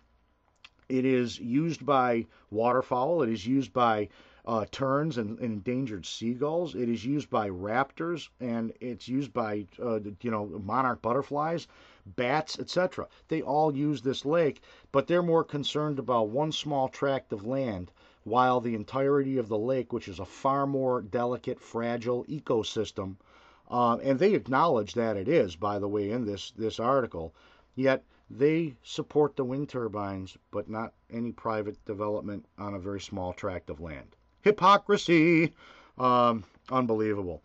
it is used by waterfowl. It is used by uh, terns and, and, endangered seagulls. It is used by raptors, and it's used by uh, you know monarch butterflies, bats, etc. They all use this lake, but they're more concerned about one small tract of land while the entirety of the lake, which is a far more delicate, fragile ecosystem, uh, and they acknowledge that it is, by the way, in this, this article, yet they support the wind turbines, but not any private development on a very small tract of land. hypocrisy. Um, unbelievable.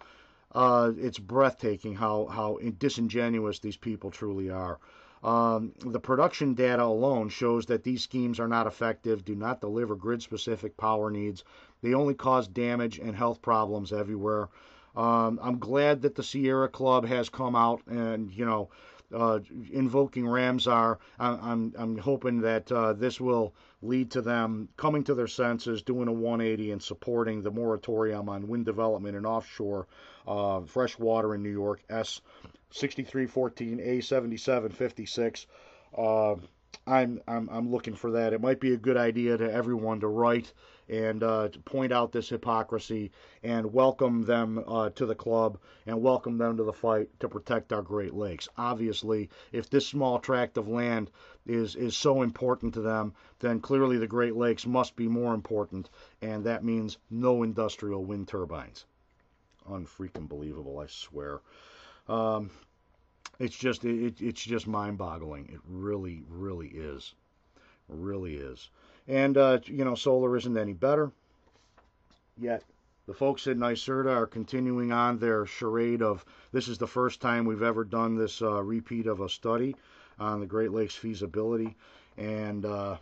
Uh, it's breathtaking how, how disingenuous these people truly are. Um, the production data alone shows that these schemes are not effective, do not deliver grid specific power needs. They only cause damage and health problems everywhere. Um, I'm glad that the Sierra Club has come out and, you know, uh, invoking Ramsar. I'm, I'm I'm hoping that uh, this will lead to them coming to their senses, doing a 180, and supporting the moratorium on wind development and offshore uh, fresh water in New York, S 6314 A 7756. Uh, I'm, I'm, I'm looking for that. It might be a good idea to everyone to write and uh, to point out this hypocrisy and welcome them uh, to the club and welcome them to the fight to protect our Great Lakes. Obviously, if this small tract of land is is so important to them, then clearly the Great Lakes must be more important, and that means no industrial wind turbines. Unfreaking believable, I swear. Um, it's just it, it's just mind-boggling. It really, really is, really is. And, uh, you know, solar isn't any better. Yet the folks at NYSERDA are continuing on their charade of this is the first time we've ever done this uh, repeat of a study on the Great Lakes feasibility. And, uh,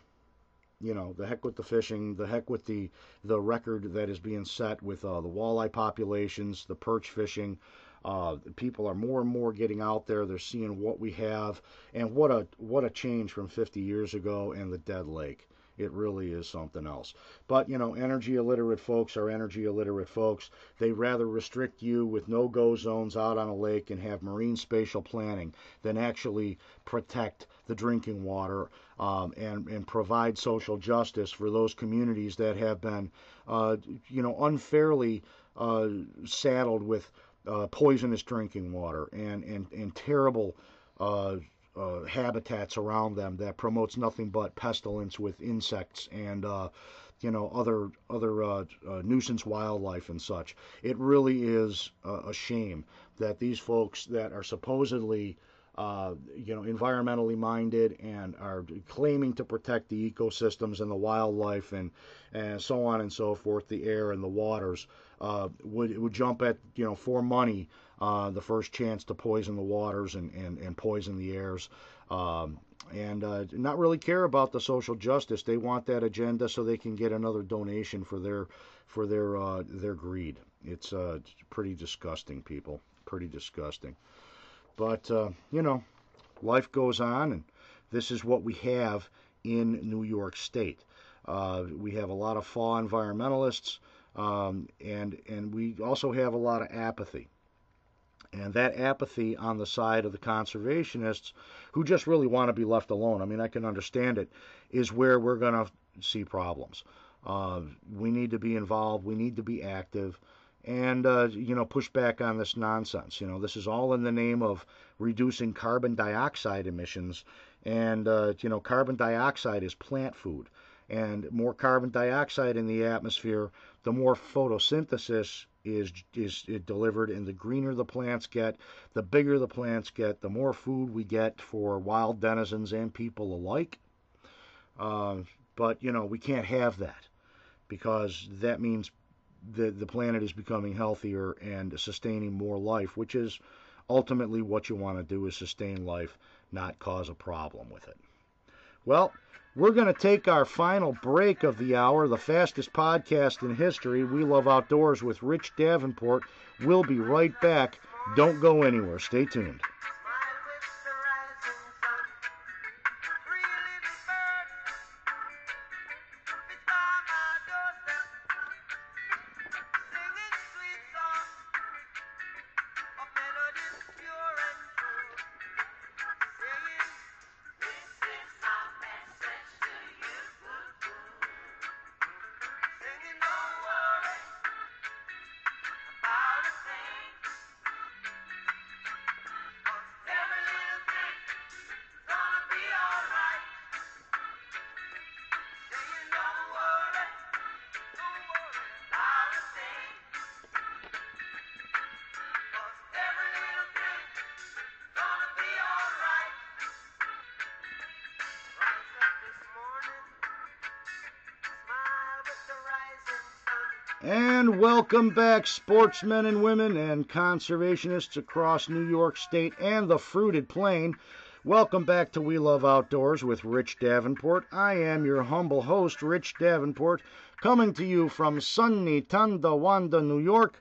you know, the heck with the fishing, the heck with the, the record that is being set with uh, the walleye populations, the perch fishing. Uh, people are more and more getting out there. They're seeing what we have, and what a what a change from 50 years ago and the dead lake. It really is something else. But, you know, energy illiterate folks are energy illiterate folks. They rather restrict you with no go zones out on a lake and have marine spatial planning than actually protect the drinking water um, and, and provide social justice for those communities that have been, uh, you know, unfairly uh, saddled with uh, poisonous drinking water and, and, and terrible uh, uh, habitats around them that promotes nothing but pestilence with insects and uh, you know other other uh, uh nuisance wildlife and such. It really is a shame that these folks that are supposedly uh, you know environmentally minded and are claiming to protect the ecosystems and the wildlife and and so on and so forth, the air and the waters uh, would would jump at you know for money uh, the first chance to poison the waters and, and, and poison the airs. Um, and uh, not really care about the social justice. They want that agenda so they can get another donation for their for their uh, their greed. It's uh, pretty disgusting, people. Pretty disgusting. But uh, you know, life goes on, and this is what we have in New York State. Uh, we have a lot of fall environmentalists, um, and and we also have a lot of apathy. And that apathy on the side of the conservationists who just really want to be left alone, I mean, I can understand it, is where we're going to see problems. Uh, we need to be involved, we need to be active, and, uh, you know, push back on this nonsense. You know, this is all in the name of reducing carbon dioxide emissions. And, uh, you know, carbon dioxide is plant food. And more carbon dioxide in the atmosphere, the more photosynthesis is is delivered and the greener the plants get the bigger the plants get the more food we get for wild denizens and people alike uh, but you know we can't have that because that means the the planet is becoming healthier and sustaining more life which is ultimately what you want to do is sustain life not cause a problem with it well we're going to take our final break of the hour, the fastest podcast in history. We Love Outdoors with Rich Davenport. We'll be right back. Don't go anywhere. Stay tuned. And welcome back, sportsmen and women and conservationists across New York State and the fruited plain. Welcome back to We Love Outdoors with Rich Davenport. I am your humble host, Rich Davenport, coming to you from sunny Tonawanda, New York,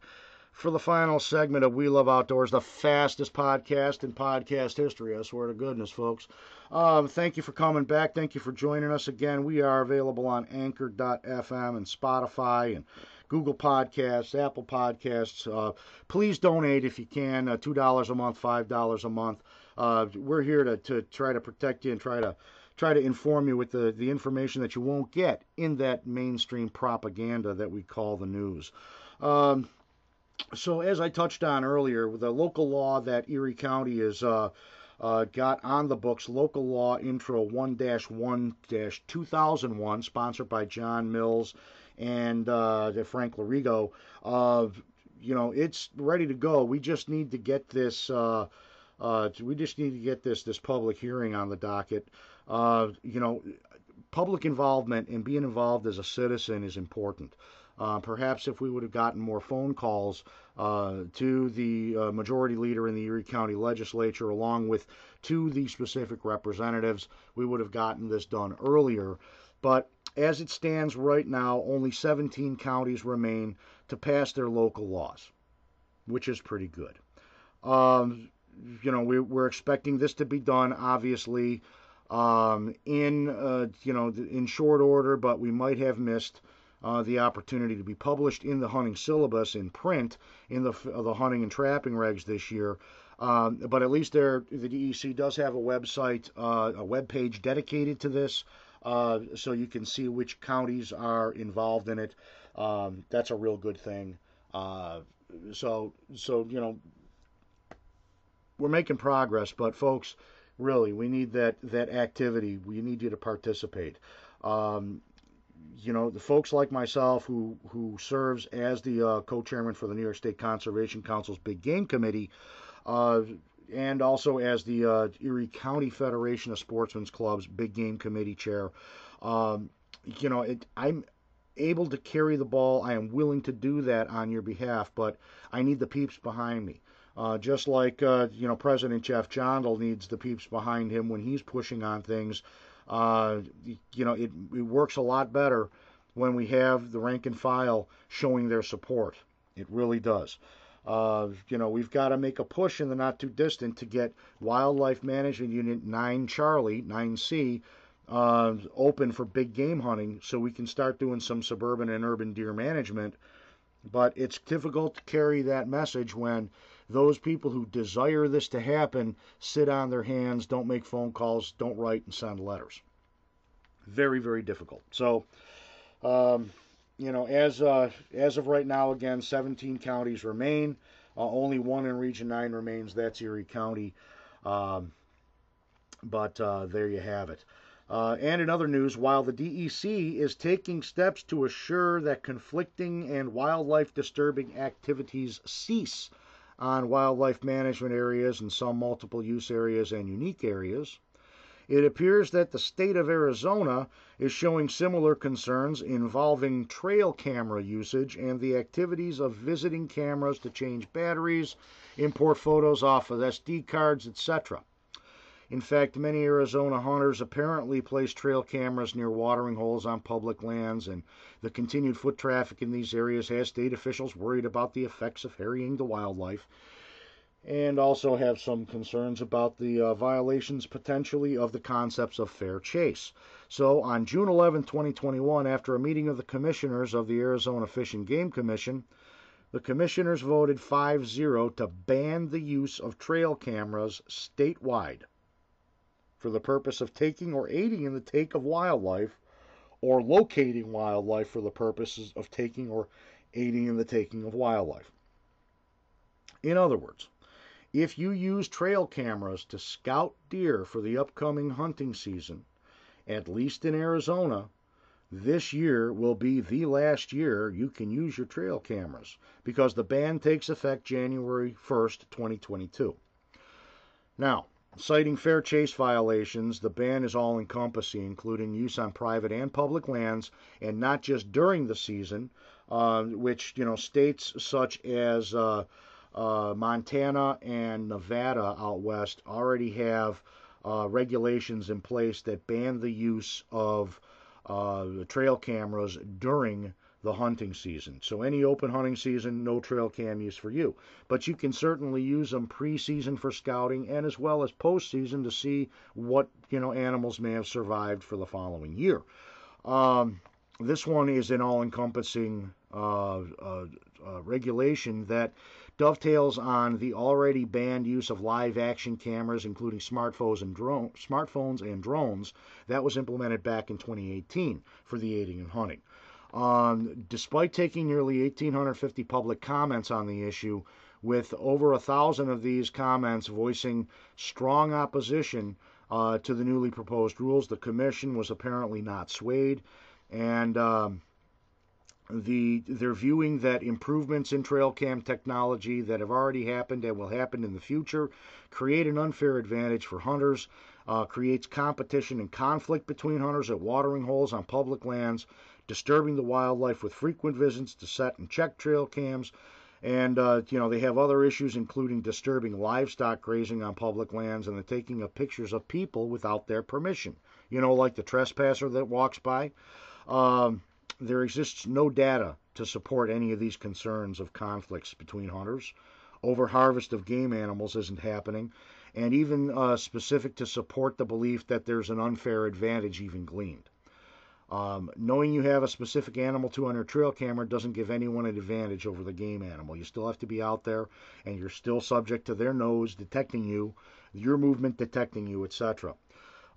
for the final segment of We Love Outdoors, the fastest podcast in podcast history. I swear to goodness, folks. Um, thank you for coming back. Thank you for joining us again. We are available on Anchor.fm and Spotify and Google Podcasts, Apple Podcasts. Uh, please donate if you can. Uh, Two dollars a month, five dollars a month. Uh, we're here to, to try to protect you and try to try to inform you with the, the information that you won't get in that mainstream propaganda that we call the news. Um, so, as I touched on earlier, the local law that Erie County is uh, uh, got on the books, Local Law Intro 1 1 2001, sponsored by John Mills and uh, Frank Lorigo. Uh, you know, it's ready to go. We just need to get this. Uh, uh, we just need to get this this public hearing on the docket. Uh, you know, public involvement and being involved as a citizen is important. Uh, perhaps if we would have gotten more phone calls uh, to the uh, majority leader in the Erie County Legislature, along with to the specific representatives, we would have gotten this done earlier. But as it stands right now, only 17 counties remain to pass their local laws, which is pretty good. Um, you know, we, are expecting this to be done, obviously, um, in uh, you know in short order, but we might have missed uh, the opportunity to be published in the hunting syllabus in print in the uh, the hunting and trapping regs this year. Um, but at least there, the DEC does have a website, uh, a web page dedicated to this so you can see which counties are involved in it. Um, that's a real good thing. Uh, so, so you know, we're making progress, but folks, really, we need that that activity. We need you to participate. Um, you know, the folks like myself who who serves as the uh, co-chairman for the New York State Conservation Council's Big Game Committee. Uh, and also as the uh, Erie County Federation of Sportsmen's Clubs Big Game Committee chair. Um, you know, it, I'm able to carry the ball. I am willing to do that on your behalf, but I need the peeps behind me. Uh, just like uh, you know, President Jeff Jondal needs the peeps behind him when he's pushing on things. Uh, you know, it, it works a lot better when we have the rank and file showing their support. It really does. Uh, you know, we've got to make a push in the not too distant to get Wildlife Management Unit 9 Charlie, 9C, uh, open for big game hunting so we can start doing some suburban and urban deer management. But it's difficult to carry that message when those people who desire this to happen sit on their hands, don't make phone calls, don't write and send letters. Very, very difficult. So, um, you know, as uh, as of right now, again, 17 counties remain. Uh, only one in Region 9 remains. That's Erie County. Um, but uh, there you have it. Uh, and in other news, while the DEC is taking steps to assure that conflicting and wildlife disturbing activities cease on wildlife management areas and some multiple use areas and unique areas, it appears that the state of Arizona is showing similar concerns involving trail camera usage and the activities of visiting cameras to change batteries, import photos off of SD cards, etc. In fact, many Arizona hunters apparently place trail cameras near watering holes on public lands, and the continued foot traffic in these areas has state officials worried about the effects of harrying the wildlife and also have some concerns about the uh, violations potentially of the concepts of fair chase. So, on June 11, 2021, after a meeting of the commissioners of the Arizona Fish and Game Commission, the commissioners voted 5 0 to ban the use of trail cameras statewide for the purpose of taking or aiding in the take of wildlife or locating wildlife for the purposes of taking or aiding in the taking of wildlife. In other words, if you use trail cameras to scout deer for the upcoming hunting season, at least in Arizona, this year will be the last year you can use your trail cameras because the ban takes effect January 1st, 2022. Now, citing fair chase violations, the ban is all encompassing, including use on private and public lands, and not just during the season, uh, which you know states such as uh, uh, Montana and Nevada out west already have uh, regulations in place that ban the use of uh, trail cameras during the hunting season. So any open hunting season, no trail cam use for you. But you can certainly use them pre-season for scouting and as well as post-season to see what you know animals may have survived for the following year. Um, this one is an all-encompassing uh, uh, uh, regulation that dovetails on the already banned use of live action cameras, including smartphones and, drone, smartphones and drones, that was implemented back in 2018 for the aiding and hunting. Um, despite taking nearly 1,850 public comments on the issue, with over a thousand of these comments voicing strong opposition uh, to the newly proposed rules, the commission was apparently not swayed, and um, the they're viewing that improvements in trail cam technology that have already happened and will happen in the future create an unfair advantage for hunters, uh, creates competition and conflict between hunters at watering holes on public lands disturbing the wildlife with frequent visits to set and check trail cams. And, uh, you know, they have other issues, including disturbing livestock grazing on public lands and the taking of pictures of people without their permission. You know, like the trespasser that walks by. Um, there exists no data to support any of these concerns of conflicts between hunters. Overharvest of game animals isn't happening, and even uh, specific to support the belief that there's an unfair advantage even gleaned. Um, knowing you have a specific animal to on your trail camera doesn't give anyone an advantage over the game animal. You still have to be out there, and you're still subject to their nose detecting you, your movement detecting you, etc.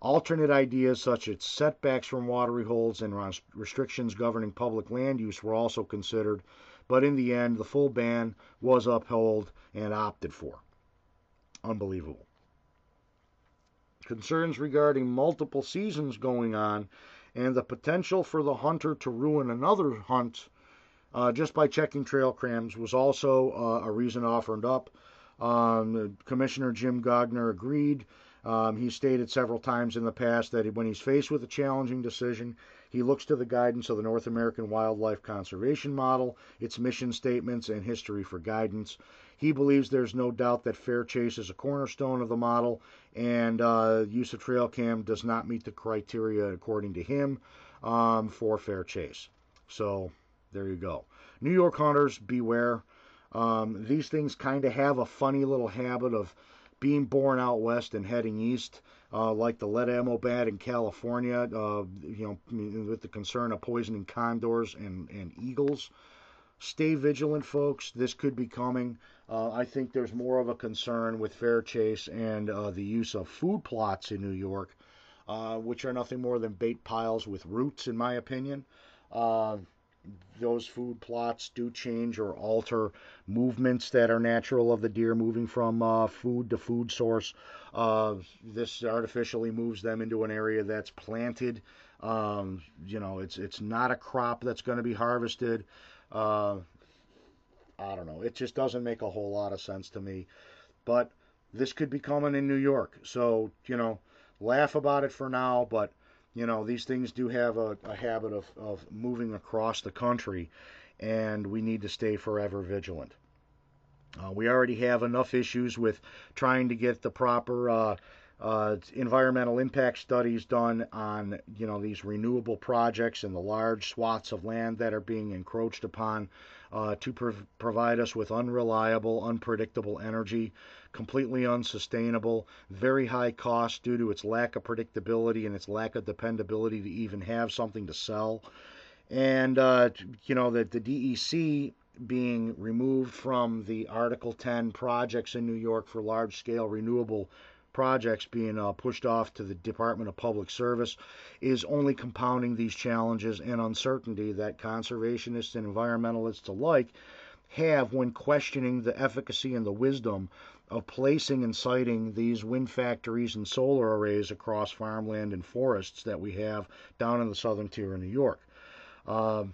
Alternate ideas such as setbacks from watery holes and restrictions governing public land use were also considered, but in the end, the full ban was upheld and opted for. Unbelievable. Concerns regarding multiple seasons going on and the potential for the hunter to ruin another hunt uh, just by checking trail cams was also uh, a reason offered up. Um, Commissioner Jim Goughnour agreed. Um, he stated several times in the past that when he's faced with a challenging decision, he looks to the guidance of the North American Wildlife Conservation Model, its mission statements, and history for guidance. He believes there's no doubt that fair chase is a cornerstone of the model, and uh, use of trail cam does not meet the criteria, according to him, um, for fair chase. So there you go. New York hunters, beware. Um, these things kind of have a funny little habit of being born out west and heading east, uh, like the lead ammo ban in California, uh, you know, with the concern of poisoning condors and, and eagles. Stay vigilant, folks. This could be coming. Uh, I think there's more of a concern with fair chase and uh, the use of food plots in New York, uh, which are nothing more than bait piles with roots, in my opinion. Those food plots do change or alter movements that are natural of the deer moving from uh, food to food source. Uh, this artificially moves them into an area that's planted. Um, you know, it's it's not a crop that's going to be harvested. Uh, I don't know. It just doesn't make a whole lot of sense to me. But this could be coming in New York. So, you know, laugh about it for now, but, you know, these things do have a, a habit of, of moving across the country, and we need to stay forever vigilant. Uh, we already have enough issues with trying to get the proper uh, uh, environmental impact studies done on you know these renewable projects and the large swaths of land that are being encroached upon uh, to prov- provide us with unreliable, unpredictable energy, completely unsustainable, very high cost due to its lack of predictability and its lack of dependability to even have something to sell. And, uh, you know, that the DEC being removed from the Article 10 projects in New York for large scale renewable projects being uh, pushed off to the Department of Public Service is only compounding these challenges and uncertainty that conservationists and environmentalists alike have when questioning the efficacy and the wisdom of placing and siting these wind factories and solar arrays across farmland and forests that we have down in the southern tier of New York. Uh,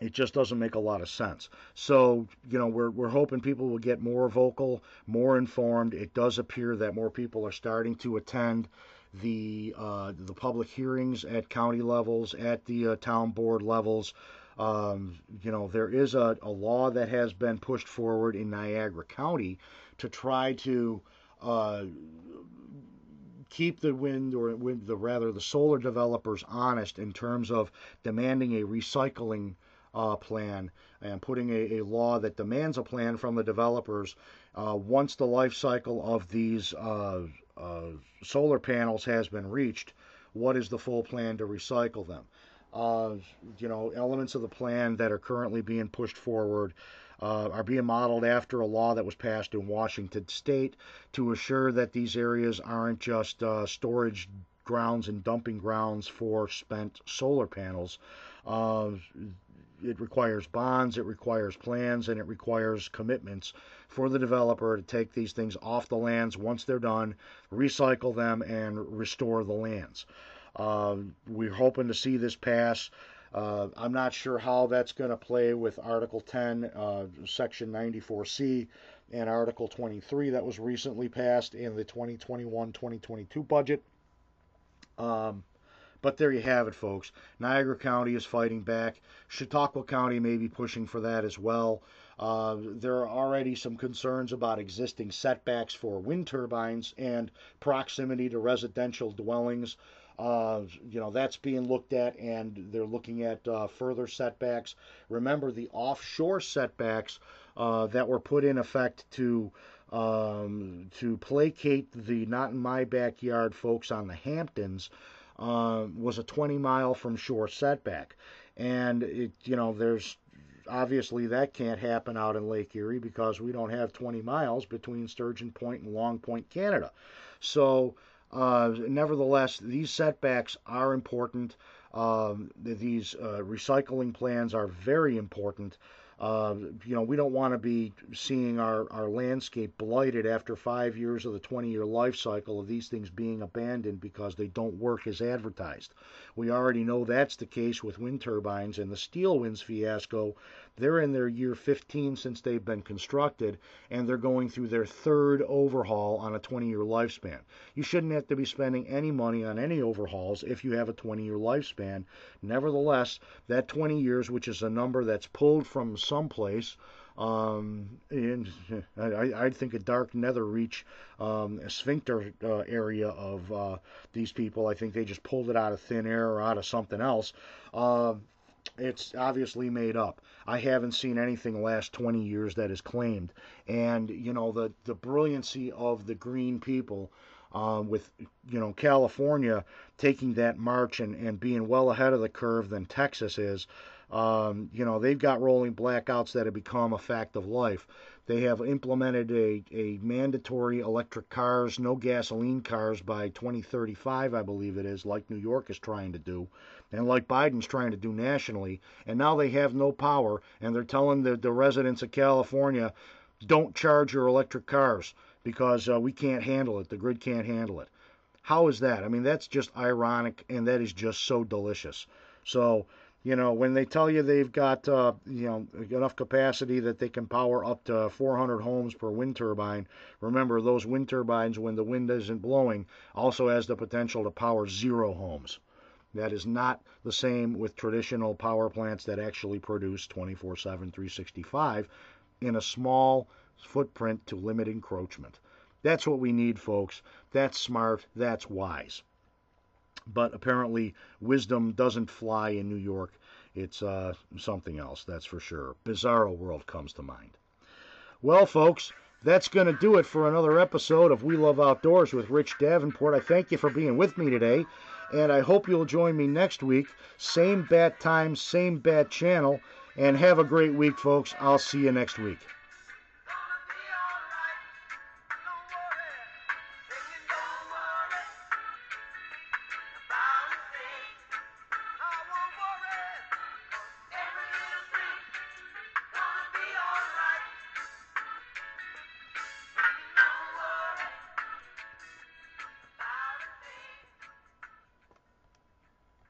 it just doesn't make a lot of sense. So, you know, we're, we're hoping people will get more vocal, more informed. It does appear that more people are starting to attend the uh, the public hearings at county levels, at the uh, town board levels. Um, you know, there is a, a, law that has been pushed forward in Niagara County to try to uh, keep the wind or wind, the rather the solar developers honest in terms of demanding a recycling uh, plan and putting a, a, law that demands a plan from the developers uh, once the life cycle of these uh, uh, solar panels has been reached. What is the full plan to recycle them? Uh, you know, elements of the plan that are currently being pushed forward uh, are being modeled after a law that was passed in Washington state to assure that these areas aren't just uh, storage grounds and dumping grounds for spent solar panels. Uh, it requires bonds, it requires plans, and it requires commitments for the developer to take these things off the lands once they're done, recycle them, and restore the lands. Uh, we're hoping to see this pass. Uh, I'm not sure how that's going to play with Article 10, uh, Section 94C, and Article 23 that was recently passed in the 2021 2022 budget. Um, but there you have it, folks. Niagara County is fighting back. Chautauqua County may be pushing for that as well. Uh, there are already some concerns about existing setbacks for wind turbines and proximity to residential dwellings. Uh, you know, that's being looked at, and they're looking at uh, further setbacks. Remember the offshore setbacks uh, that were put in effect to um, to placate the not in my backyard folks on the Hamptons uh, was a 20 mile from shore setback, and it you know there's obviously that can't happen out in Lake Erie because we don't have 20 miles between Sturgeon Point and Long Point, Canada. So uh, nevertheless, these setbacks are important. Um, these uh, recycling plans are very important. Uh, you know, we don't want to be seeing our, our landscape blighted after five years of the 20 year life cycle of these things being abandoned because they don't work as advertised. We already know that's the case with wind turbines and the SteelWinds fiasco. They're in their year 15 since they've been constructed, and they're going through their third overhaul on a 20 year lifespan. You shouldn't have to be spending any money on any overhauls if you have a 20 year lifespan. Nevertheless, that 20 years, which is a number that's pulled from someplace. Um, I, I think a dark nether reach um, sphincter uh, area of uh, these people. I think they just pulled it out of thin air or out of something else. Uh, it's obviously made up. I haven't seen anything last 20 years that is claimed. And, you know, the, the brilliancy of the green people uh, with, you know, California taking that march and, and being well ahead of the curve than Texas is. Um, you know, they've got rolling blackouts that have become a fact of life. They have implemented a, a mandatory electric cars, no gasoline cars by 2035, I believe it is, like New York is trying to do, and like Biden's trying to do nationally. And now they have no power, and they're telling the, the residents of California, don't charge your electric cars because uh, we can't handle it. The grid can't handle it. How is that? I mean, that's just ironic, and that is just so delicious. So, you know, when they tell you they've got, uh, you know, enough capacity that they can power up to 400 homes per wind turbine, remember those wind turbines, when the wind isn't blowing, also has the potential to power zero homes. That is not the same with traditional power plants that actually produce 24 7, 365 in a small footprint to limit encroachment. That's what we need, folks. That's smart. That's wise but apparently wisdom doesn't fly in New York. It's uh, something else, that's for sure. Bizarro World comes to mind. Well, folks, that's going to do it for another episode of We Love Outdoors with Rich Davenport. I thank you for being with me today, and I hope you'll join me next week. Same bat time, same bat channel, and have a great week, folks. I'll see you next week.